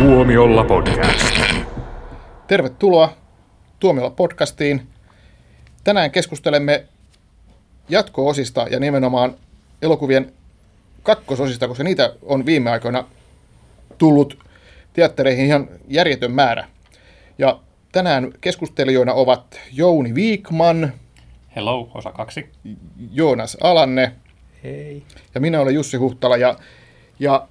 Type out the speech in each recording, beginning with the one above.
Tuomiolla podcast. Tervetuloa Tuomiolla podcastiin. Tänään keskustelemme jatko-osista ja nimenomaan elokuvien kakkososista, koska niitä on viime aikoina tullut teattereihin ihan järjetön määrä. Ja tänään keskustelijoina ovat Jouni Viikman, Hello, osa kaksi. Joonas Alanne Hei. ja minä olen Jussi Huhtala. Ja, ja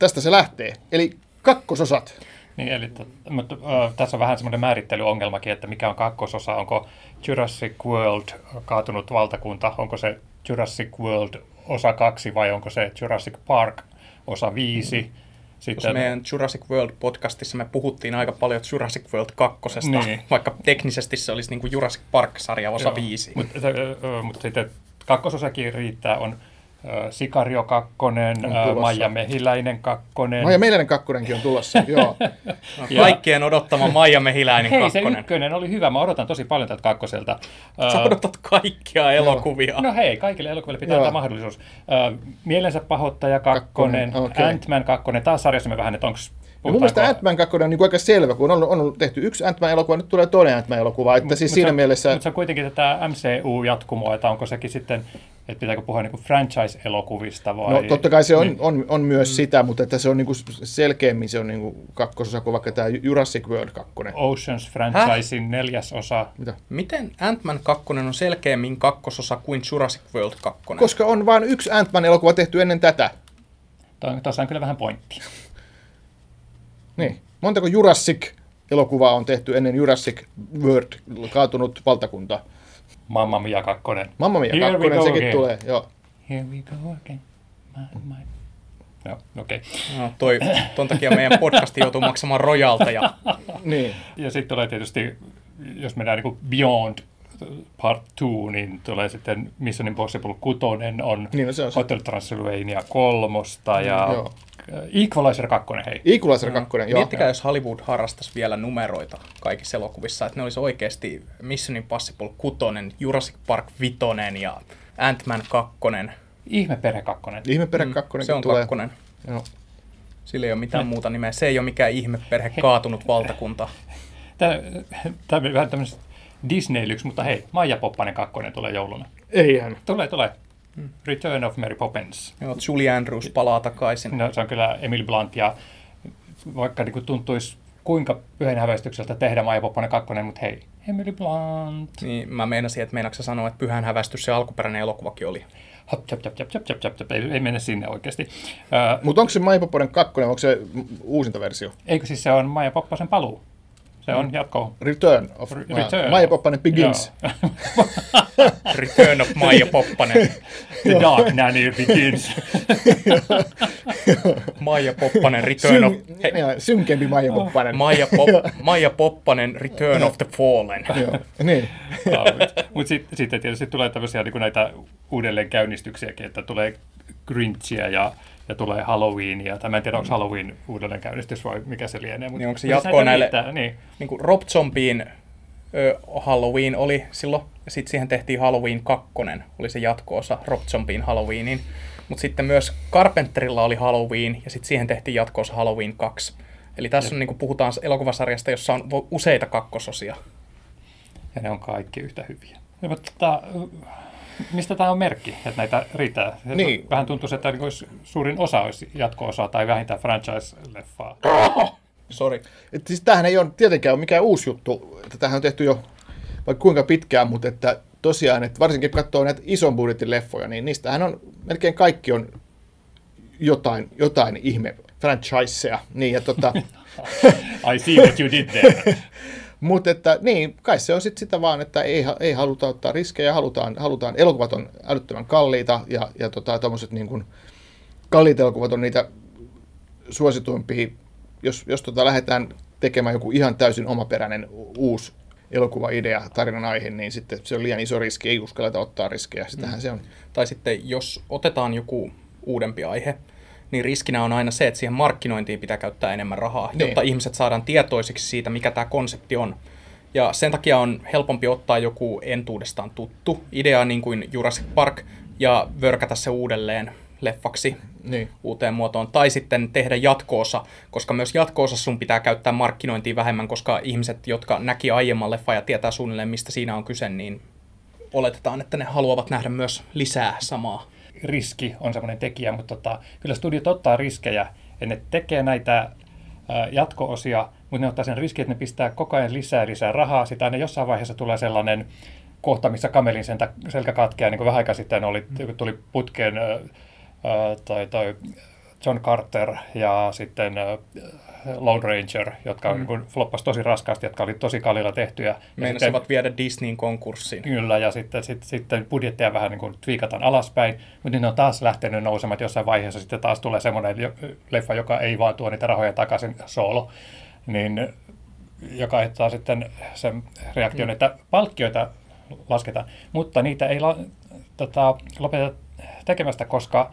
tästä se lähtee. Eli kakkososat. Niin, eli mutta, ö, tässä on vähän semmoinen määrittelyongelmakin, että mikä on kakkososa. Onko Jurassic World kaatunut valtakunta, onko se Jurassic World osa kaksi vai onko se Jurassic Park osa viisi. Tuossa Sitten, meidän Jurassic World-podcastissa me puhuttiin aika paljon Jurassic World 2, Niin. vaikka teknisesti se olisi niin kuin Jurassic Park-sarja osa Joo. 5. Mutta, ö, mutta sitten kakkososakin riittää, on Sikario kakkonen, On ö, tulossa. Maija Mehiläinen kakkonen. Maija Meilänen kakkonenkin on tulossa. Joo. No, kaikkien odottama Maija Mehiläinen Hei, se kakkonen. ykkönen oli hyvä. Mä odotan tosi paljon tältä kakkoselta. Sä odotat kaikkia elokuvia. No hei, kaikille elokuville pitää Joo. antaa mahdollisuus. Mielensä pahoittaja kakkonen, Kakkonen, okei. Ant-Man kakkonen, taas sarjassa me vähän, että onko Ja mun mielestä Ant-Man 2 on niin aika selvä, kun on, on tehty yksi Ant-Man-elokuva, nyt tulee toinen Ant-Man-elokuva. Että siis siinä mielessä... Mutta se on kuitenkin tätä MCU-jatkumoa, että onko sekin sitten, että pitääkö puhua niin franchise-elokuvista vai... No totta kai se on, Niin. on, on myös sitä, mutta että se on niinku selkeämmin se on niinku kakkososa kuin vaikka tämä Jurassic World 2. Oceans franchisein neljäs osa. Mitä? Miten Ant-Man 2 on selkeämmin kakkososa kuin Jurassic World 2? Koska on vain yksi Ant-Man-elokuva tehty ennen tätä. Tuossa on kyllä vähän pointti. Niin. Montako Jurassic-elokuvaa on tehty ennen Jurassic World kaatunut valtakunta? Mamma Mia kakkonen. Mamma Mia Here we 2, go sekin again. tulee. Joo. Here we go again. My, my. Joo, okei. Okay. No, toi, ton takia meidän podcasti joutuu maksamaan rojalteja. Niin. Ja sitten tulee tietysti, jos mennään niin Beyond Part 2, niin tulee sitten Mission Impossible 6, on Niin, no se on. Hotel Transylvania kolmosta ja Joo. Equalizer 2, hei. Equalizer 2, joo. Miettikää, jos Hollywood harrastaisi vielä numeroita kaikissa elokuvissa, että ne olisi oikeasti Mission Impossible 6, Jurassic Park 5 ja Ant-Man 2. Ihmeperhe 2. Ihmeperhe 2 Mm, Se on tulee. kakkonen. Joo. Sillä ei ole mitään muuta nimeä. Se ei ole mikään ihmeperhe kaatunut valtakunta. Tämä on vähän tämmöistä Disney-lyks, mutta hei, Maija Poppanen 2 tulee jouluna. Eihän. Tulee, tulee. Mm. Return of Mary Poppins. Joo, Julie Andrews palaa takaisin. No, se on kyllä Emil Blunt ja vaikka niin tuntuisi kuinka pyhänhäväistykseltä tehdä Maija Poppanen 2, mutta hei, Emily Blunt. Niin mä meinasin, että meinaatko sanoa, että Pyhän hävästys se alkuperäinen elokuvakin oli. Hop, chop, chop, chop, chop, chop, chop, chop. Ei, ei mennä sinne oikeasti. Mutta onko se My Popponen 2, onko se uusinta versio? eikö siis se on Maija Poppasen paluu? Se on jatko. Return of Re- Return. My Popponen Begins. Return of Maija Poppanen. The Dark Nanny Begins. Maija Poppanen, Return of... Syn, Hei, joo, synkempi Maija Poppanen. Maija, Pop, Maija Poppanen, Return of the Fallen. Joo, niin. Mutta sitten sit tietysti tulee tämmöisiä niin näitä uudelleenkäynnistyksiäkin, että tulee Grinchia ja, ja tulee Halloweenia. Tai mä en tiedä, onko Halloween uudelleenkäynnistys vai mikä se lienee. Mut, Niin onko se mutta jatkoa näitä näille- riittää, Niin. Niin kuin Rob Zombien ö, Halloween oli silloin, ja sitten siihen tehtiin Halloween 2, oli se jatko-osa Rob Zombien Halloweeniin. Mutta sitten myös Carpenterilla oli Halloween, ja sitten siihen tehtiin jatko-osa Halloween 2. Eli tässä on, niin kuin puhutaan elokuvasarjasta, jossa on useita kakkososia. Ja ne on kaikki yhtä hyviä. Ja, mutta tota, mistä tämä on merkki, että näitä riittää? Niin. Vähän tuntuu, että olisi suurin osa olisi jatko-osa tai vähintään franchise-leffaa. Sorry. Et siis tämähän ei ole tietenkään ole mikään uusi juttu. Että tämähän on tehty jo vaikka kuinka pitkään, mutta että tosiaan, että varsinkin kun katsoo näitä ison budjetin leffoja, niin niistähän on, melkein kaikki on jotain, jotain ihme franchiseja. Niin, ja tota, I see what you did there. mutta että niin, kai se on sitten sitä vaan, että ei, ei haluta ottaa riskejä, halutaan, halutaan elokuvat on älyttömän kalliita ja, ja tota, tommoset niin kuin, kalliit elokuvat on niitä suosituimpia, jos, jos tota lähdetään tekemään joku ihan täysin omaperäinen uusi elokuvaidea, tarinan aihe, niin sitten se on liian iso riski, ei uskalleta ottaa riskejä. Sitähän mm. se on. Tai sitten jos otetaan joku uudempi aihe, niin riskinä on aina se, että siihen markkinointiin pitää käyttää enemmän rahaa, Niin. jotta ihmiset saadaan tietoisiksi siitä, mikä tämä konsepti on. Ja sen takia on helpompi ottaa joku entuudestaan tuttu idea, niin kuin Jurassic Park, ja vörkätä se uudelleen leffaksi Niin. uuteen muotoon, tai sitten tehdä jatkoosa, koska myös jatkoosa sun pitää käyttää markkinointia vähemmän, koska ihmiset, jotka näki aiemman leffa ja tietää suunnilleen, mistä siinä on kyse, niin oletetaan, että ne haluavat nähdä myös lisää samaa. Riski on semmoinen tekijä, mutta tota, kyllä studiot ottaa riskejä, ja ne tekee näitä jatko-osia, mutta ne ottaa sen riskin, että ne pistää koko ajan lisää lisää rahaa, sitä aina jossain vaiheessa tulee sellainen kohta, missä kamelin sentä, selkä katkeaa, niin kuin vähän aikaa sitten oli, kun tuli putkeen ää, toi, toi John Carter ja sitten ää, Lone Ranger, jotka mm. niin floppasi tosi raskaasti, jotka oli tosi kalliilla tehtyjä. Meinasivat viedä Disneyin konkurssiin. Kyllä, ja sitten, sitten, sitten budjetteja vähän niin kuin twiikataan alaspäin, mutta nyt ne on taas lähtenyt nousemaan, että jossain vaiheessa sitten taas tulee semmoinen leffa, joka ei vaan tuo niitä rahoja takaisin solo, niin joka aiheuttaa sitten sen reaktion, mm. että palkkioita lasketaan, mutta niitä ei la, tota, lopeta tekemästä, koska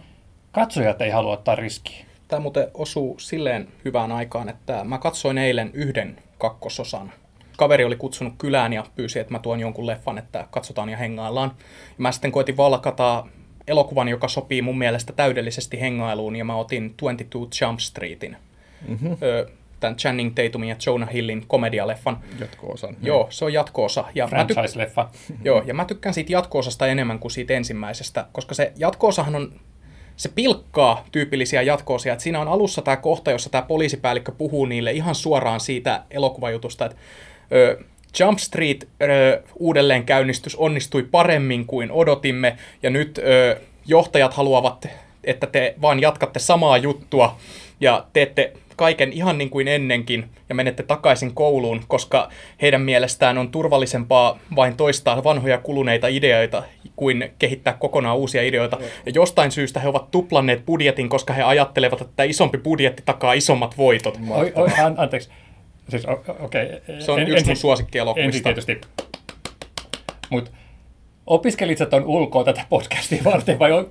katsojat ei halua ottaa riskiä. Tämä muuten osuu silleen hyvään aikaan, että mä katsoin eilen yhden kakkososan. Kaveri oli kutsunut kylään ja pyysi, että mä tuon jonkun leffan, että katsotaan ja hengaillaan. Ja mä sitten koitin valkata elokuvan, joka sopii mun mielestä täydellisesti hengailuun, ja mä otin 22 Jump Streetin. Mm-hmm. Tämän Channing Tatumin ja Jonah Hillin komedialeffan. Jatko-osan. Joo, se on jatko-osa. Ja mä tyk- Franchise-leffa. Joo, ja mä tykkään siitä jatko-osasta enemmän kuin siitä ensimmäisestä, koska se jatko-osahan on, se pilkkaa tyypillisiä jatko-osia. Et siinä on alussa tämä kohta, jossa tämä poliisipäällikkö puhuu niille ihan suoraan siitä elokuvajutusta, että ö, Jump Street ö, uudelleenkäynnistys onnistui paremmin kuin odotimme, ja nyt ö, johtajat haluavat, että te vaan jatkatte samaa juttua, ja teette kaiken ihan niin kuin ennenkin ja menette takaisin kouluun, koska heidän mielestään on turvallisempaa vain toistaa vanhoja kuluneita ideoita kuin kehittää kokonaan uusia ideoita. Ja jostain syystä he ovat tuplanneet budjetin, koska he ajattelevat, että isompi budjetti takaa isommat voitot. Oi, oi, an, anteeksi. Siis, o- okei. Se on En- yksi mun ensin- suosikkielokuvista. Ensin tietysti. Mutta opiskelit sä ton ulkoa tätä podcastia varten vai o-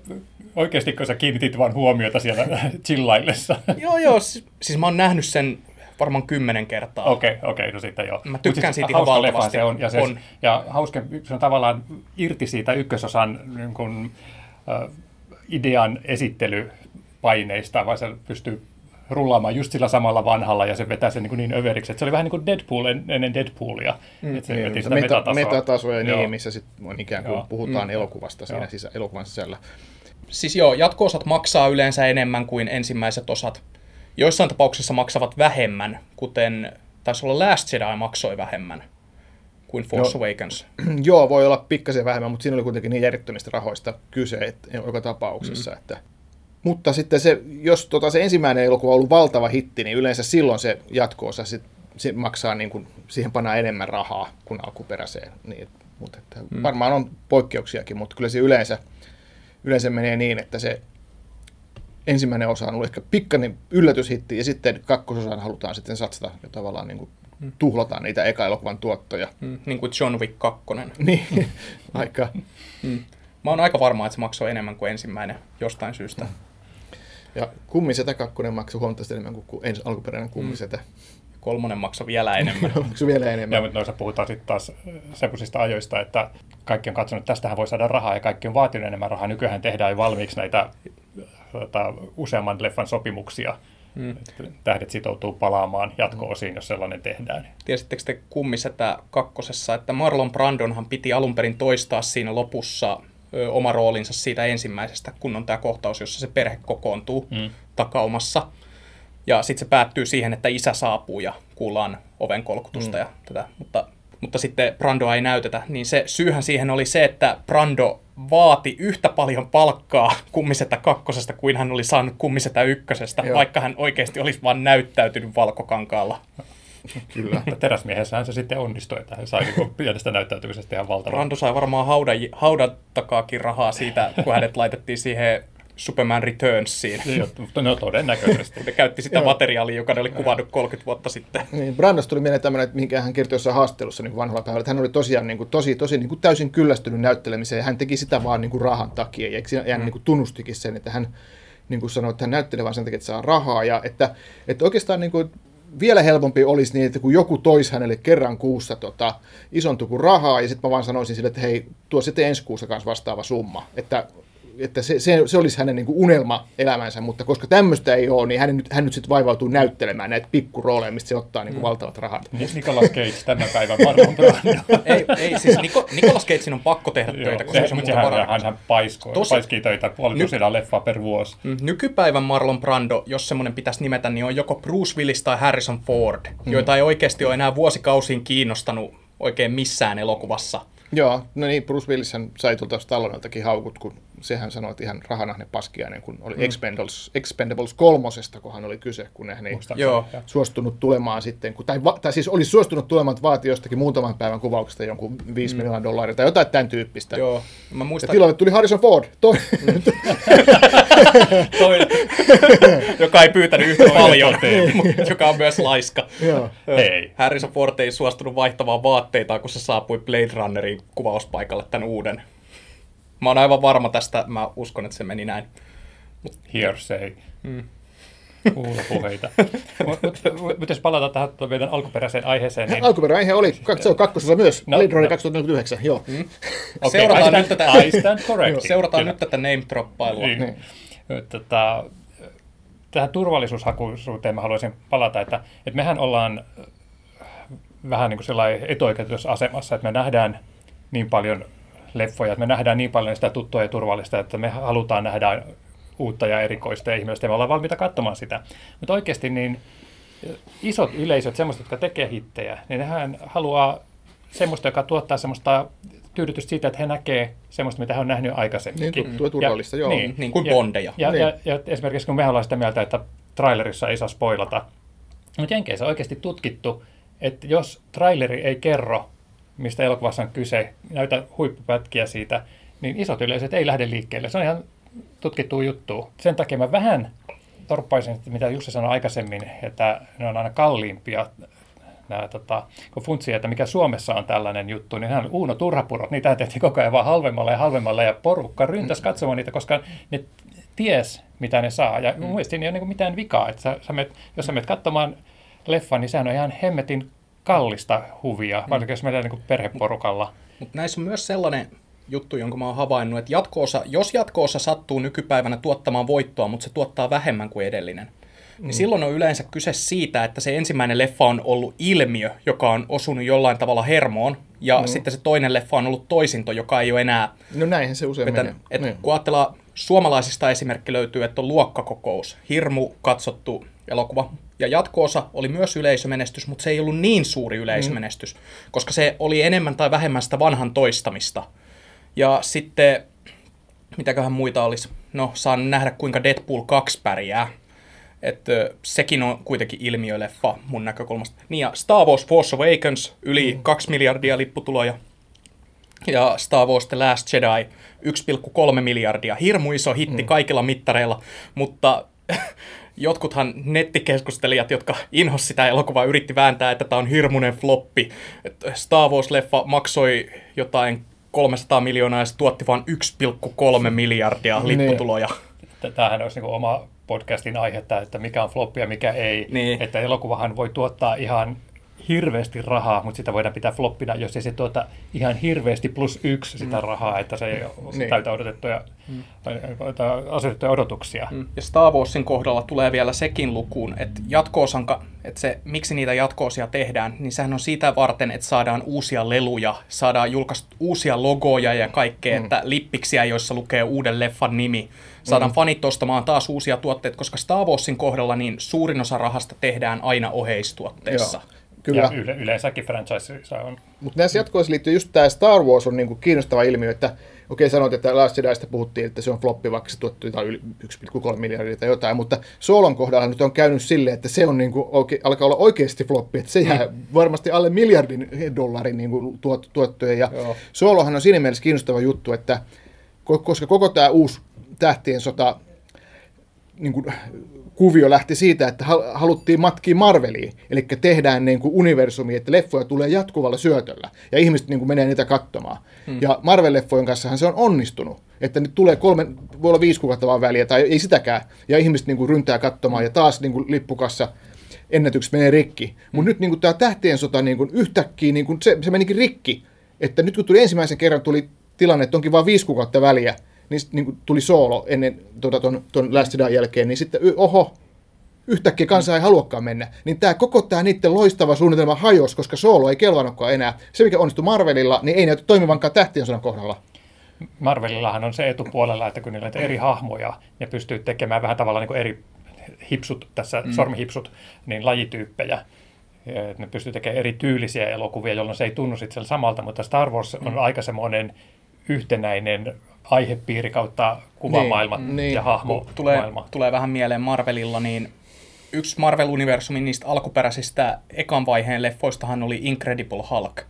oikeasti sä kiinnitit vaan huomiota siellä chillaillessa? Joo, joo. Siis, siis mä oon nähnyt sen varmaan kymmenen kertaa. Okei, okei, no sitten joo. Mä Mut tykkään siitä ihan leffa valtavasti. Se on, ja, se, On. ja hauska, se on tavallaan irti siitä ykkösosan niin kun, äh, idean esittelypaineista, vaan se pystyy rullaamaan just sillä samalla vanhalla ja se vetää sen niin, kuin niin överiksi. että se oli vähän niin kuin Deadpool en- ennen Deadpoolia. Mm, että se veti Niin, sitä meta, metatasoa. metatasoja, Joo. niin, missä sit on ikään kuin Joo. puhutaan elokuvasta siinä sisä, elokuvan sisällä. Siis joo, jatko-osat maksaa yleensä enemmän kuin ensimmäiset osat. Joissain tapauksissa maksavat vähemmän, kuten taisi olla Last Jedi maksoi vähemmän kuin Force Joo. Awakens. Joo, voi olla pikkasen vähemmän, mutta siinä oli kuitenkin niin järjettömistä rahoista kyse että, joka tapauksessa. Mm. Että. Mutta sitten se, jos tota, se ensimmäinen elokuva on ollut valtava hitti, niin yleensä silloin se jatko-osa sit, se maksaa, niin kuin, siihen pannaan enemmän rahaa kuin alkuperäiseen. Niin, mutta että mm. Varmaan on poikkeuksiakin, mutta kyllä se yleensä, yleensä menee niin, että se ensimmäinen osa on ollut ehkä pikkainen yllätyshitti, ja sitten kakkososaan halutaan sitten satsata ja tavallaan niin kuin tuhlataan niitä eka-elokuvan tuottoja. Mm, niin kuin John Wick 2. Niin, aika. Mä oon aika varma, että se maksoi enemmän kuin ensimmäinen jostain syystä. Ja kummisetä kakkonen maksoi huomattavasti enemmän kuin ku- ens, alkuperäinen kummisetä. Kolmonen maksoi vielä enemmän. Maksoi vielä enemmän. Ja mutta noissa puhutaan sitten taas semmoisista ajoista, että kaikki on katsonut, että tästähän voi saada rahaa ja kaikki on vaatinut enemmän rahaa. Nykyään tehdään jo valmiiksi näitä tota, useamman leffan sopimuksia. Mm. Tähdet sitoutuu palaamaan jatko-osiin, jos sellainen tehdään. Tiesittekö te kummisetä kakkosessa, että Marlon Brandonhan piti alun perin toistaa siinä lopussa ö, oma roolinsa siitä ensimmäisestä, kun on tämä kohtaus, jossa se perhe kokoontuu mm. takaumassa. Ja sitten se päättyy siihen, että isä saapuu ja kuullaan oven kolkutusta mm. ja tätä. Mutta, mutta sitten Brandoa ei näytetä. Niin se syyhän siihen oli se, että Brando vaati yhtä paljon palkkaa kummisetä kakkosesta kuin hän oli saanut kummisetä ykkösestä, Joo. vaikka hän oikeasti olisi vain näyttäytynyt valkokankaalla. Kyllä. Mutta teräsmiehessähän se sitten onnistui, että hän sai niinku pienestä näyttäytymisestä ihan valtavan. Rando sai varmaan haudan, haudan takaakin rahaa siitä, kun hänet laitettiin siihen Superman Returnsiin. No todennäköisesti. Ne käytti sitä materiaalia, joka ne oli kuvannut 30 vuotta sitten. Niin, Brandosta tuli mieleen tämmöinen, että minkä hän kertoi jossain haastattelussa niin vanhalla päivällä, että hän oli tosiaan niin kuin, tosi, tosi niin kuin täysin kyllästynyt näyttelemiseen ja hän teki sitä vaan niin kuin rahan takia ja siinä- hän mm. niin kuin tunnustikin sen, että hän niin kuin sanoi, että hän näyttelee vaan sen takia, että saa rahaa ja että, että oikeastaan niin kuin, vielä helpompi olisi niin, että kun joku toisi hänelle kerran kuussa tota, ison tukun rahaa ja sitten mä vaan sanoisin sille, että hei, tuo sitten ensi kuussa kanssa vastaava summa, että että se, se, se olisi hänen niin kuin unelma elämänsä, mutta koska tämmöistä ei ole, niin hän nyt, hän nyt sitten vaivautuu näyttelemään näitä pikkurooleja, mistä se ottaa niin kuin valtavat rahat. Nicolas Cage tämän päivän Marlon Brando. ei, ei, siis Niko, Nicolas Cagein on pakko tehdä töitä, koska se, se on mutta muuten hän, hän, hän paiskoo, Tosi- paiskii töitä puoli tusinaa leffaa per vuosi. Mm, Nykypäivän Marlon Brando, jos semmoinen pitäisi nimetä, niin on joko Bruce Willis tai Harrison Ford, joita ei oikeasti ole enää vuosikausiin kiinnostanut oikein missään elokuvassa. Joo, no niin, Bruce Willis sai tuolta Stalloneltakin haukut, kun sehän sanoi, että ihan rahanahne paskiainen, kun oli mm. Expendables, Expendables kolmosesta, kun hän oli kyse, kun hän ei Joo. suostunut tulemaan sitten, kun, tai, va, tai siis olisi suostunut tulemaan, että vaati jostakin muutaman päivän kuvauksesta jonkun 5 mm. miljoonaa dollaria tai jotain tämän tyyppistä. Joo, mä Ja muistan, tilalle tuli Harrison Ford, toi, Toinen, joka ei pyytänyt yhtä paljon, mutta joka on myös laiska. joo. Ei. Harrison Ford ei suostunut vaihtamaan vaatteitaan, kun se saapui Blade Runnerin kuvauspaikalle tämän uuden. Mä oon aivan varma tästä, mä uskon, että se meni näin. hearsay. Mm. Kuulopuheita. Mutta mut, mut jos palataan tähän meidän alkuperäiseen aiheeseen, niin Alkuperäinen aihe oli, se on kakkososa myös, No, Blade Runner no. 2049, joo. Mm. okei, Seurataan nyt tätä- I stand corrected. Seurataan Kyllä. nyt tätä name-droppailua. Niin. Tota, tähän turvallisuushakuisuuteen mä haluaisin palata, että, että mehän ollaan vähän niin kuin sellainen etuoikeutetussa asemassa, että me nähdään niin paljon leffoja, että me nähdään niin paljon sitä tuttua ja turvallista, että me halutaan nähdä uutta ja erikoista ja ihmeellistä, ja me ollaan valmiita katsomaan sitä. Mutta oikeasti niin isot yleisöt, semmoiset, jotka tekee hittejä, niin nehän haluaa semmoista, joka tuottaa semmoista tyydytystä siitä, että he näkee semmoista, mitä he on nähnyt aikaisemmin. Niin, tuttua ja turvallista, joo. Niin kuin ja, Bondeja. Ja, Niin. ja, ja esimerkiksi kun me ollaan sitä mieltä, että trailerissa ei saa spoilata, mutta Jenkeissä on oikeasti tutkittu, että jos traileri ei kerro, mistä elokuvassa on kyse, näytä huippupätkiä siitä, niin isot yleisöt ei lähde liikkeelle. Se on ihan tutkittu juttu. Sen takia mä vähän torppaisin, että mitä Jussi sanoi aikaisemmin, että ne on aina kalliimpia nämä, tota, kun funtsi, että mikä Suomessa on tällainen juttu, niin hän Uuno Turhapurot, niitä tehtiin koko ajan vaan halvemmalla ja halvemmalla, ja porukka ryntäsi katsomaan niitä, koska ne ties, mitä ne saa. Ja mun mielestä siinä ei ole niin mitään vikaa, että sä, sä menet, jos sä menet katsomaan leffan, niin sehän on ihan hemmetin kallista huvia, varsinkin jos mennään niin perheporukalla. Mutta näissä on myös sellainen juttu, jonka mä oon havainnut, että jatko-osa, jos jatko-osa sattuu nykypäivänä tuottamaan voittoa, mutta se tuottaa vähemmän kuin edellinen, niin silloin on yleensä kyse siitä, että se ensimmäinen leffa on ollut ilmiö, joka on osunut jollain tavalla hermoon, ja mm. sitten se toinen leffa on ollut toisinto, joka ei ole enää No näinhän se usein vetänyt. menee. Et Niin. kun ajatellaan, suomalaisista esimerkki löytyy, että on luokkakokous, hirmu katsottu elokuva, ja jatkoosa oli myös yleisömenestys, mutta se ei ollut niin suuri yleisömenestys, mm. koska se oli enemmän tai vähemmän sitä vanhan toistamista. Ja sitten, mitäköhän muita olisi? No, saan nähdä, kuinka Deadpool 2 pärjää. Että sekin on kuitenkin ilmiöleffa mun näkökulmasta. Niin ja Star Wars Force Awakens, yli mm. 2 miljardia lipputuloja. Ja Star Wars The Last Jedi, 1,3 miljardia. Hirmu iso hitti mm. kaikilla mittareilla, mutta jotkuthan nettikeskustelijat, jotka inhos sitä elokuvaa, yritti vääntää, että tämä on hirmuinen floppi. Että Star Wars-leffa maksoi jotain 300 miljoonaa ja se tuotti vain 1,3 miljardia Niin. lipputuloja. Tämähän olisi niin oma podcastin aihetta, että mikä on floppi ja mikä ei. Niin. Että elokuvahan voi tuottaa ihan hirveästi rahaa, mutta sitä voidaan pitää floppina, jos ei se tuota ihan hirveästi plus yksi sitä rahaa, että se ei ole Niin. täytä odotettuja, tai asetettuja odotuksia. Ja Star Warsin kohdalla tulee vielä sekin lukuun, että jatkoosan, ka- että se, miksi niitä jatkoosia tehdään, niin sehän on siitä varten, että saadaan uusia leluja, saadaan julkaista uusia logoja ja kaikkea, mm. että lippiksiä, joissa lukee uuden leffan nimi. Saadaan mm. fanit ostamaan taas uusia tuotteita, koska Star Warsin kohdalla niin suurin osa rahasta tehdään aina oheistuotteissa. Joo. Kyllä. Ja yle, yleensäkin franchise on Mutta näissä jatkoissa liittyy just tämä Star Wars on niinku kiinnostava ilmiö, että okei sanoit, että Last Jediista puhuttiin, että se on floppi, vaikka se tuotti jotain yli 1,3 miljardia tai jotain, mutta Solon kohdalla nyt on käynyt silleen, että se on niinku oike, alkaa olla oikeasti floppi, että se jää varmasti alle miljardin dollarin niinku tuot, tuottoja, ja Joo. Solohan on siinä mielessä kiinnostava juttu, että ko- koska koko tämä uusi tähtien sota niin kuin, kuvio lähti siitä, että hal- haluttiin matkia Marveliin, eli tehdään niin kuin universumi, että leffoja tulee jatkuvalla syötöllä, ja ihmiset niin kuin menee niitä katsomaan. Hmm. Ja Marvel-leffojen kanssahan se on onnistunut, että nyt tulee kolme, voi olla viisi kuukautta vaan väliä, tai ei sitäkään, ja ihmiset niin kuin ryntää katsomaan, ja taas niin kuin lippukassa ennätykset menee rikki. Mutta nyt niin kuin tämä tähtien sota niin kuin yhtäkkiä, niin kuin se, se menikin rikki, että nyt kun tuli ensimmäisen kerran tuli tilanne, että onkin vain viisi kuukautta väliä, niin, niin kuin tuli soolo ennen tuota, ton, ton Last Jedi jälkeen, niin sitten oho, yhtäkkiä kansa ei haluakaan mennä. Niin tämä koko tämä niiden loistava suunnitelma hajos, koska soolo ei kelvannutkaan enää. Se, mikä onnistui Marvelilla, niin ei näytä toimivankaan tähtien sodan kohdalla. Marvelillahan on se etupuolella, että kun niillä on eri hahmoja, ne pystyy tekemään vähän tavalla niin kuin eri hipsut, tässä mm. sormihipsut, niin lajityyppejä. Ja Ne pystyy tekemään eri tyylisiä elokuvia, jolloin se ei tunnu sitten samalta, mutta Star Wars on Mm. aika semmoinen yhtenäinen aihepiiri kautta kuvamaailma Niin, niin. ja Kun tulee, tulee vähän mieleen Marvelilla, niin yksi Marvel-universumin niistä alkuperäisistä ekan vaiheen leffoistahan oli Incredible Hulk,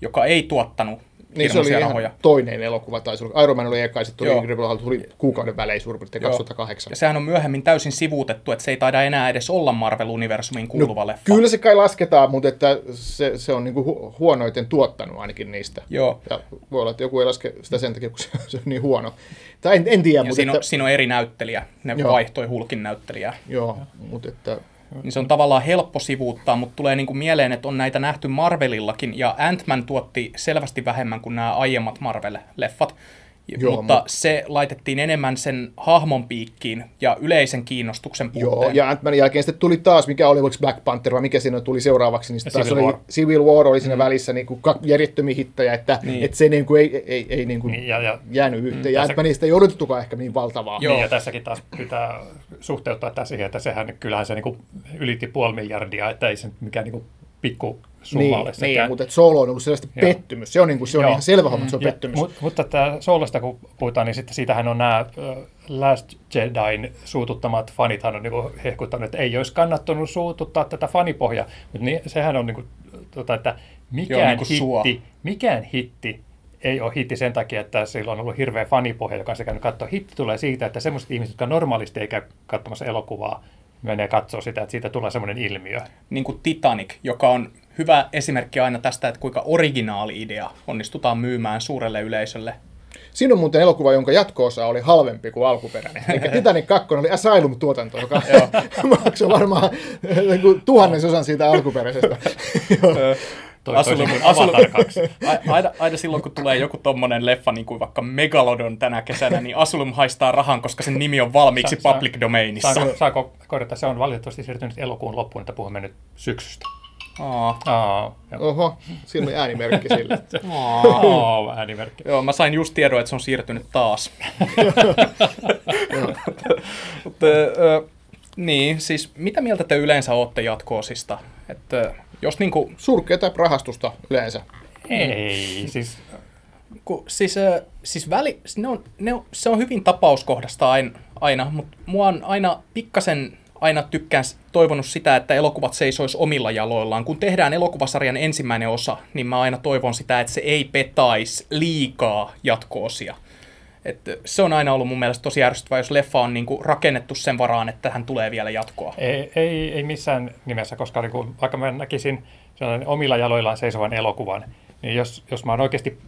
joka ei tuottanut Niin se oli hirmuisia ihan rahoja. toinen elokuva, tai Iron Man oli eka, ja sitten tuli Joo. Incredible Hulk, tuli kuukauden välein suurin piirtein Joo. 2008. Ja sehän on myöhemmin täysin sivuutettu, että se ei taida enää edes olla Marvel-universumiin kuuluva no, leffa. Kyllä se kai lasketaan, mutta että se, se on niinku hu- huonoiten tuottanut ainakin niistä. Joo. Ja voi olla, että joku ei laske sitä sen takia, kun se, se on niin huono. Tai en, en tiedä, Ja mutta siinä, että, on, siinä on eri näyttelijä. Ne Joo. vaihtoi Hulkin näyttelijää. joo, mutta että, Niin se on tavallaan helppo sivuuttaa, mutta tulee niinku mieleen, että on näitä nähty Marvelillakin, ja Ant-Man tuotti selvästi vähemmän kuin nämä aiemmat Marvel-leffat. Joo, mutta mut- se laitettiin enemmän sen hahmon piikkiin ja yleisen kiinnostuksen joo, puutteen. ja Ant-Manin jälkeen sitten tuli taas, mikä oli, Black Panther vai mikä siinä tuli seuraavaksi, niin sitten taas Civil oli War. Civil War oli siinä mm. välissä niin kuin järjettömiä hittejä, että Niin. että se niin kuin ei, ei, ei niin kuin Niin, ja, ja, jäänyt yhteen. Ja tässä- Ant-Manista ei odotettukaan ehkä niin valtavaa. Joo. niin, ja tässäkin taas pitää suhteuttaa tämä siihen, että sehän kyllähän se niin ylitti puoli miljardia, että ei se mikään niin pikku summa Niin, ole niin sekään. mutta että Solo on ollut selvästi Joo. pettymys. Se on, niin kuin, se on Joo. ihan selvä homma, että se on Ja, pettymys. mut, mutta tämä Soolosta kun puhutaan, niin sitten siitähän on nämä Last Jedin suututtamat fanithan on niinku hehkuttanut, että ei olisi kannattanut suututtaa tätä fanipohjaa. Mutta niin, sehän on, niinku, tota, että mikään, Joo, niinku hitti, sua. mikään hitti ei ole hitti sen takia, että sillä on ollut hirveä fanipohja, joka on se käynyt katsoa. Hitti tulee siitä, että semmoiset ihmiset, jotka normaalisti ei käy katsomassa elokuvaa, menee katsoa sitä, että siitä tulee semmoinen ilmiö. Niin kuin Titanic, joka on hyvä esimerkki aina tästä, että kuinka originaali idea onnistutaan myymään suurelle yleisölle. Siinä on muuten elokuva, jonka jatko-osa oli halvempi kuin alkuperäinen. Eli Titanic 2 oli Asylum-tuotanto, joka maksoi varmaan kuin tuhannesosan siitä alkuperäisestä. Toi, Asylum- toisin kuin Asylum- Avatar 2. A- aina, aina silloin, kun tulee joku tommonen leffa, niin kuin vaikka Megalodon tänä kesänä, niin Asylum haistaa rahan, koska sen nimi on valmiiksi Sa- sa- public domainissa. Saako, saako korjata? Se on valitettavasti siirtynyt elokuun loppuun, että puhumme nyt syksystä. Aa, Aa, joo. Oho, siinä oli äänimerkki sille. aa. Äänimerkki. Joo, mä sain just tiedon, että se on siirtynyt taas. Mutta, niin, siis mitä mieltä te yleensä olette jatkoosista? Että jos niinku, Surkeata rahastusta yleensä. Ei, siis ku, siis, ö, siis väli, ne on, ne on, se on hyvin tapauskohdasta aina, aina mutta mua on aina pikkasen aina tykkään toivonut sitä, että elokuvat seisois omilla jaloillaan. Kun tehdään elokuvasarjan ensimmäinen osa, niin mä aina toivon sitä, että se ei petais liikaa jatkoosia. Et se on aina ollut mun mielestä tosi ärsyttävää, jos leffa on niinku rakennettu sen varaan, että hän tulee vielä jatkoa. ei, ei, ei missään nimessä, koska niin kuin, vaikka mä näkisin sellainen omilla jaloillaan seisovan elokuvan, niin jos, jos mä oon oikeasti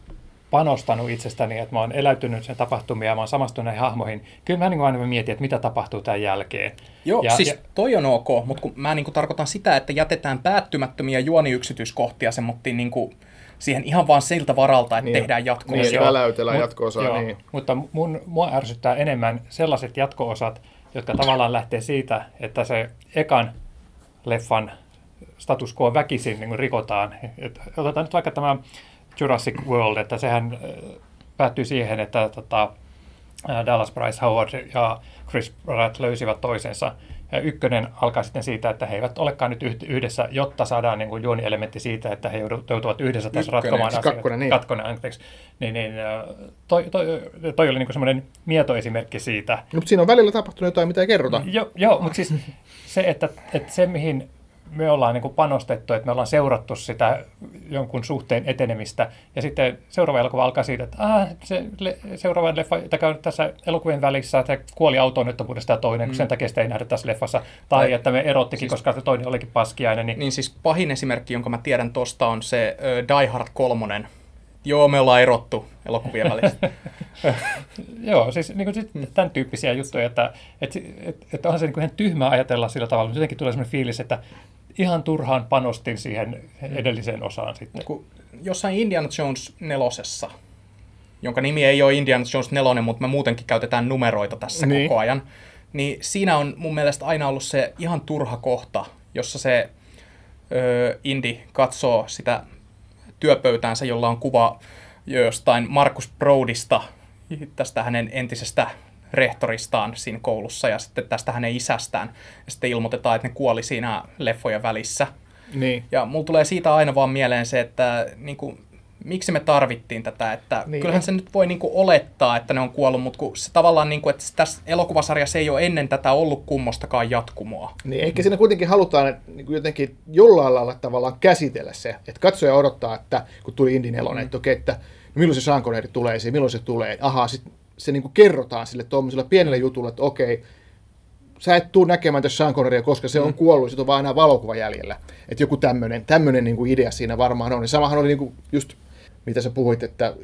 panostanut itsestäni, että mä oon eläytynyt sen tapahtumia ja mä oon samastunut näihin hahmoihin, kyllä mä niin kuin aina mietin, että mitä tapahtuu tämän jälkeen. Joo, ja, siis ja, ja... toi on ok, mutta kun mä niinku tarkoitan sitä, että jätetään päättymättömiä juoniyksityiskohtia semmoittiin niinku siihen ihan vaan siltä varalta, että Niin. tehdään jatkoa. Niin, Joo. väläytellään jatko-osaa. joo, Niin. Mutta mun, mua ärsyttää enemmän sellaiset jatko-osat, jotka tavallaan lähtee siitä, että se ekan leffan status quo väkisin niin rikotaan. Et otetaan nyt vaikka tämä Jurassic World, että sehän äh, päättyy siihen, että tota, äh, Dallas Bryce Howard ja Chris Pratt löysivät toisensa. Ja ykkönen alkaa sitten siitä, että he eivät olekaan nyt yhdessä, jotta saadaan niin kuin juonielementti siitä, että he joutuvat yhdessä Ykkönen, ratkomaan siis asioita. kakkonen, niin. Katkonen, anteeksi. Niin, niin, toi, toi, toi oli niin semmoinen mietoesimerkki siitä, No, mutta siinä on välillä tapahtunut jotain, mitä ei kerrota. Joo, joo mutta siis se, että, että se mihin me ollaan niin kuin panostettu, että me ollaan seurattu sitä jonkun suhteen etenemistä, ja sitten seuraava elokuva alkaa siitä, että ah, se le- seuraava leffa, joka on tässä elokuvien välissä, että kuoli autoonnettomuudesta ja toinen, mm. kun sen takia sitä ei nähdä tässä leffassa, tai, Tai- että me erottikin, siis, koska se toinen olikin paskiainen, niin, Niin siis pahin esimerkki, jonka mä tiedän tosta, on se Die Hard 3. Joo, me ollaan erottu elokuvien välistä. Joo, siis niin kuin sit tämän tyyppisiä juttuja, että et, et, et onhan se niin kuin ihan tyhmää ajatella sillä tavalla, mutta jotenkin tulee sellainen fiilis, että ihan turhaan panostin siihen edelliseen osaan sitten. kun jossain Indiana Jones nelosessa, jonka nimi ei ole Indiana Jones 4, mutta me muutenkin käytetään numeroita tässä Niin. koko ajan, niin siinä on mun mielestä aina ollut se ihan turha kohta, jossa se ö, Indy katsoo sitä työpöytäänsä, jolla on kuva jostain Markus Broadista, tästä hänen entisestä rehtoristaan siinä koulussa ja sitten tästä hänen isästään. Ja sitten ilmoitetaan, että ne kuoli siinä leffojen välissä. Niin. Ja mulla tulee siitä aina vaan mieleen se, että niin kuin, miksi me tarvittiin tätä, että Niin. kyllähän se nyt voi niin kuin, olettaa, että ne on kuollut, mutta kun se tavallaan, niin kuin, että tässä elokuvasarjassa ei ole ennen tätä ollut kummostakaan jatkumoa. Niin ehkä siinä kuitenkin halutaan niin kuin jotenkin jollain lailla tavallaan käsitellä se, että katsoja odottaa, että kun tuli Indie 4, mm. että okei, että no milloin se Sean Connery tulee siihen, milloin se tulee. Ahaa, sitten se niin kuin kerrotaan sille tuommoisella pienellä jutulla, että okei, sä et tuu näkemään tässä Sean Connerya, koska se on kuollut, sit on vaan enää valokuva jäljellä. Että joku tämmöinen tämmönen niin idea siinä varmaan on. Ja samahan oli niin kuin just, mitä sä puhuit, että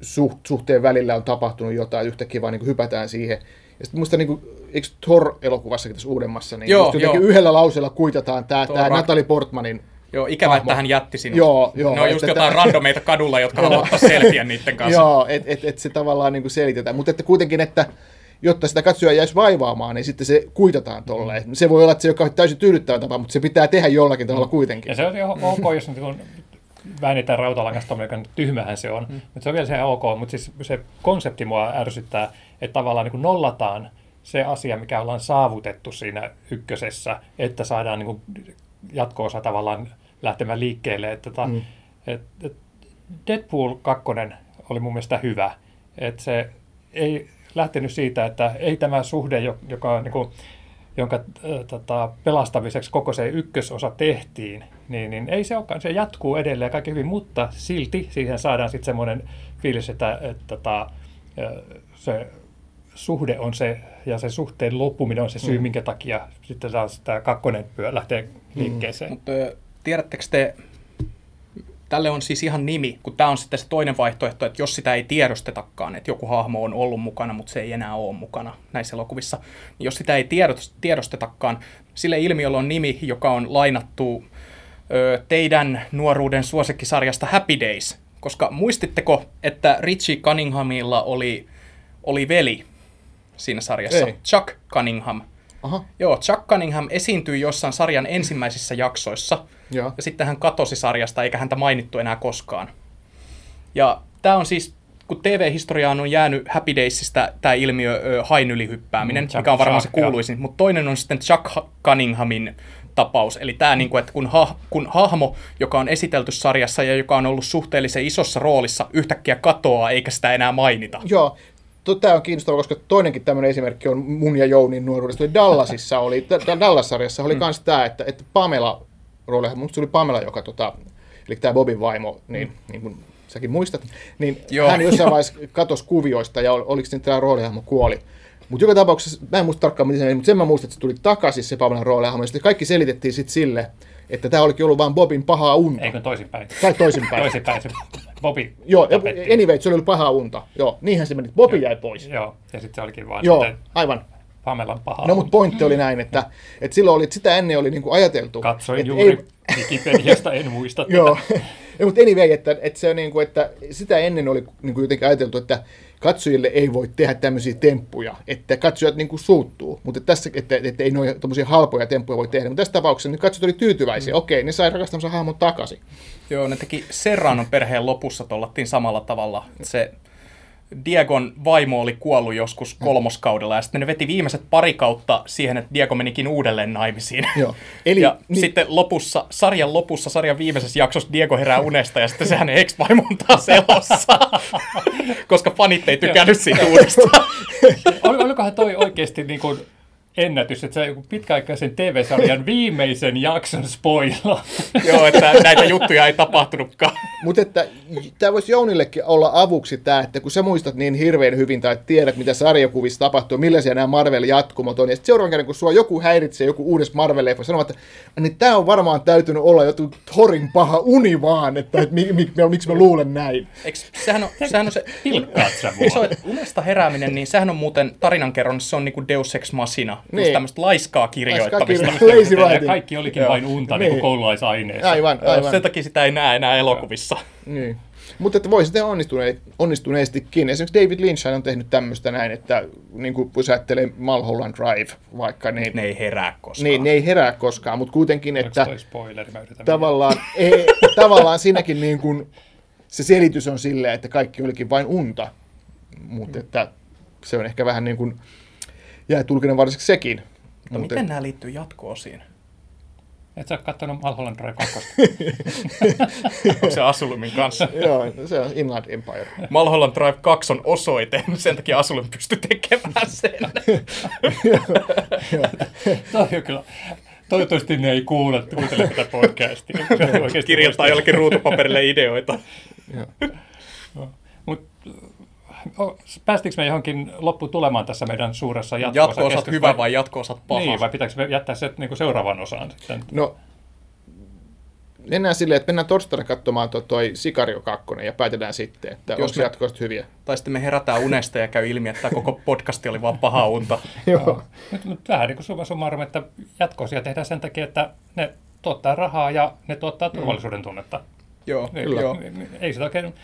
suht, suhteen välillä on tapahtunut jotain, yhtäkkiä vaan niin kuin hypätään siihen. Ja sitten muista, niin kuin, eikö Thor-elokuvassakin tässä uudemmassa, niin Joo, jotenkin joo. yhdellä lauseella kuitataan tämä, tämä Natalie Portmanin Joo, ikävä, että hän jätti sinut. Joo, joo, Ne on just että jotain tää- randomeita kadulla, jotka haluaa ottaa selfieä niiden kanssa. Joo, että et, et se tavallaan niin kuin selitetään. Mutta että kuitenkin, että jotta sitä katsojaa jäisi vaivaamaan, niin sitten se kuitataan tolleen. Se voi olla, että se ei ole täysin tyydyttävä tapa, mutta se pitää tehdä jollakin tavalla kuitenkin. Ja se on ihan ok, jos kun väännetään rautalangasta, mikä tyhmähän se on. Mm. Mutta se on vielä se ihan ok, mutta siis se konsepti mua ärsyttää, että tavallaan niin kuin nollataan se asia, mikä ollaan saavutettu siinä ykkösessä, että saadaan niin kuin jatko-osa tavallaan lähtemään liikkeelle. Että tota, mm. et, et Deadpool 2 oli mun mielestä hyvä. Että se ei lähtenyt siitä, että ei tämä suhde, jo- joka niin kuin, jonka tota, pelastamiseksi koko se ykkösosa tehtiin, niin, niin ei se olekaan, se jatkuu edelleen kaikki hyvin, mutta silti siihen saadaan sitten semmoinen fiilis, että, että, että äh, se suhde on se, ja se suhteen loppuminen on se syy, mm. minkä takia sitten taas tämä kakkonen pyö lähtee liikkeeseen. Mm. Mutta tiedättekö te, tälle on siis ihan nimi, kun tämä on sitten se toinen vaihtoehto, että jos sitä ei tiedostetakaan, että joku hahmo on ollut mukana, mutta se ei enää ole mukana näissä elokuvissa, niin jos sitä ei tiedos- tiedostetakaan, sille ilmiölle on nimi, joka on lainattu ö, teidän nuoruuden suosikkisarjasta Happy Days, koska muistitteko, että Richie Cunninghamilla oli, oli veli siinä sarjassa, Ei. Chuck Cunningham, Aha, Joo, Chuck Cunningham esiintyi jossain sarjan ensimmäisissä jaksoissa, joo. ja sitten hän katosi sarjasta, eikä häntä mainittu enää koskaan. Ja tämä on siis, kun TV-historiaan on jäänyt Happy Daysista tämä ilmiö ö, hain ylihyppääminen, mm, Chuck- mikä on varmaan Chuck, se kuuluisin, mutta toinen on sitten Chuck Cunninghamin tapaus. Eli tämä, niin kuin, että kun, ha, kun hahmo, joka on esitelty sarjassa ja joka on ollut suhteellisen isossa roolissa, yhtäkkiä katoaa eikä sitä enää mainita. Joo, Tämä on kiinnostavaa, koska toinenkin tämmöinen esimerkki on mun ja Jounin nuoruudesta. Dallasissa oli, Dallas-sarjassa oli myös tämä, että, että Pamela rooli, musta se oli Pamela, joka tota, eli tämä Bobin vaimo, niin, niin kuin säkin muistat, niin Joo. hän jossain vaiheessa katosi kuvioista ja ol- oliko sitten tämä roolihahmo kuoli. Mutta joka tapauksessa, mä en muista tarkkaan miten se meni, mutta sen mä muistan, että se tuli takaisin se Pamelan roolihahmo, ja sitten kaikki selitettiin sitten sille, että tämä olikin ollut vain Bobin pahaa unta. Eikö toisinpäin? Tai toisinpäin. Toisinpäin se Bobi Joo, tapettiin. anyway, se oli ollut pahaa unta. Joo, niinhän se meni. Bobi jäi pois. Joo, ja sitten se olikin vaan Joo, sitten aivan. Pamelan paha. No mutta pointti oli näin, että, että silloin oli, että sitä ennen oli niinku ajateltu. Katsoin että juuri Wikipediasta, en muista Joo, ja, mutta anyway, että, että, se on niinku, että sitä ennen oli niinku jotenkin ajateltu, että katsojille ei voi tehdä tämmöisiä temppuja, että katsojat niinku suuttuu, mutta tässä, että, että ei noin tommosia halpoja temppuja voi tehdä, mutta tässä tapauksessa niin katsojat oli tyytyväisiä, mm. okei, ne sai rakastamansa hahmon takaisin. Joo, ne teki Serranon perheen lopussa tollattiin samalla tavalla. Se Diegon vaimo oli kuollut joskus kolmoskaudella ja sitten ne veti viimeiset pari kautta siihen, että Diego menikin uudelleen naimisiin. Joo. Eli- ja niin- sitten lopussa, sarjan lopussa, sarjan viimeisessä jaksossa Diego herää unesta ja sitten se hänen ex-vaimo on taas elossa, koska fanit ei tykännyt siitä uudestaan. Ol, olikohan toi oikeasti niin kuin ennätys, että se joku pitkäaikaisen TV-sarjan viimeisen jakson spoila. Joo, että näitä juttuja ei tapahtunutkaan. Mutta että tämä voisi Jounillekin olla avuksi tämä, että kun sä muistat niin hirveän hyvin tai tiedät, mitä sarjakuvissa tapahtuu, millaisia nämä Marvel-jatkumot on, ja sitten seuraavan kerran, kun sua joku häiritsee, joku uudessa marvel sanoo, että niin tämä on varmaan täytynyt olla joku Thorin paha uni vaan, että, että mi, mi, mi, miksi mä luulen näin. Eikö, sehän, on, sehän on se... Pilkkaat sä mua? unesta herääminen, niin sehän on muuten tarinankerronnassa, se on niinku Deus Ex Machina. Niin. Tämmöistä laiskaa kirjoittamista. Laiskaa kirjo-. Kaikki olikin vain unta niin. niin koululaisaineessa. Aivan, aivan. Sen takia sitä ei näe enää elokuvissa. Niin. Mutta että voi sitten onnistune- onnistuneestikin. Esimerkiksi David Lynch on tehnyt tämmöistä näin, että niin kuin jos ajattelee Mulholland Drive vaikka, niin... Ne ei herää koskaan. Niin, ne ei herää koskaan, mutta kuitenkin, että spoileri? Mä tavallaan, ei, tavallaan siinäkin niin kuin, se selitys on silleen, että kaikki olikin vain unta. Mutta että se on ehkä vähän niin kuin, jää tulkinen varsinkin sekin. Mutta miten nämä liittyy jatko-osiin? Et sä ole kattonut Malholland Drive 2. Onko se Asulumin kanssa? Joo, se on Inland Empire. Mulholland Drive 2 on osoite, sen takia Asulum pystyi tekemään sen. Toi on kyllä. Toivottavasti ne ei kuule, kuuntele tätä podcastia. Kirjoittaa jollekin ruutupaperille ideoita. Mut, o, päästikö me johonkin lopputulemaan tässä meidän suuressa jatko Jatko-osat hyvä vai jatko-osat paha? Niin, vai pitääkö me jättää se niin kuin seuraavan osaan sitten? No, mennään silleen, että mennään torstaina katsomaan to, toi Sicario 2 ja päätetään sitten, että Jos onko me- jatkoista hyviä. Tai sitten me herätään unesta ja käy ilmi, että tämä koko podcasti oli vaan paha unta. Joo. Nyt, nyt vähän niin kuin summa summarum, että jatkoosia tehdään sen takia, että ne tuottaa rahaa ja ne tuottaa turvallisuuden tunnetta. Joo, Niin, kyllä. Joo. Ei sitä oikein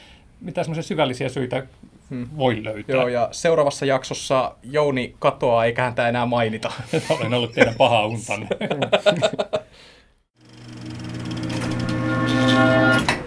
mitään semmoisia syvällisiä syitä hmm. voi löytää. Joo, ja seuraavassa jaksossa Jouni katoaa, eikä häntä enää mainita. Olen ollut teidän paha untanne.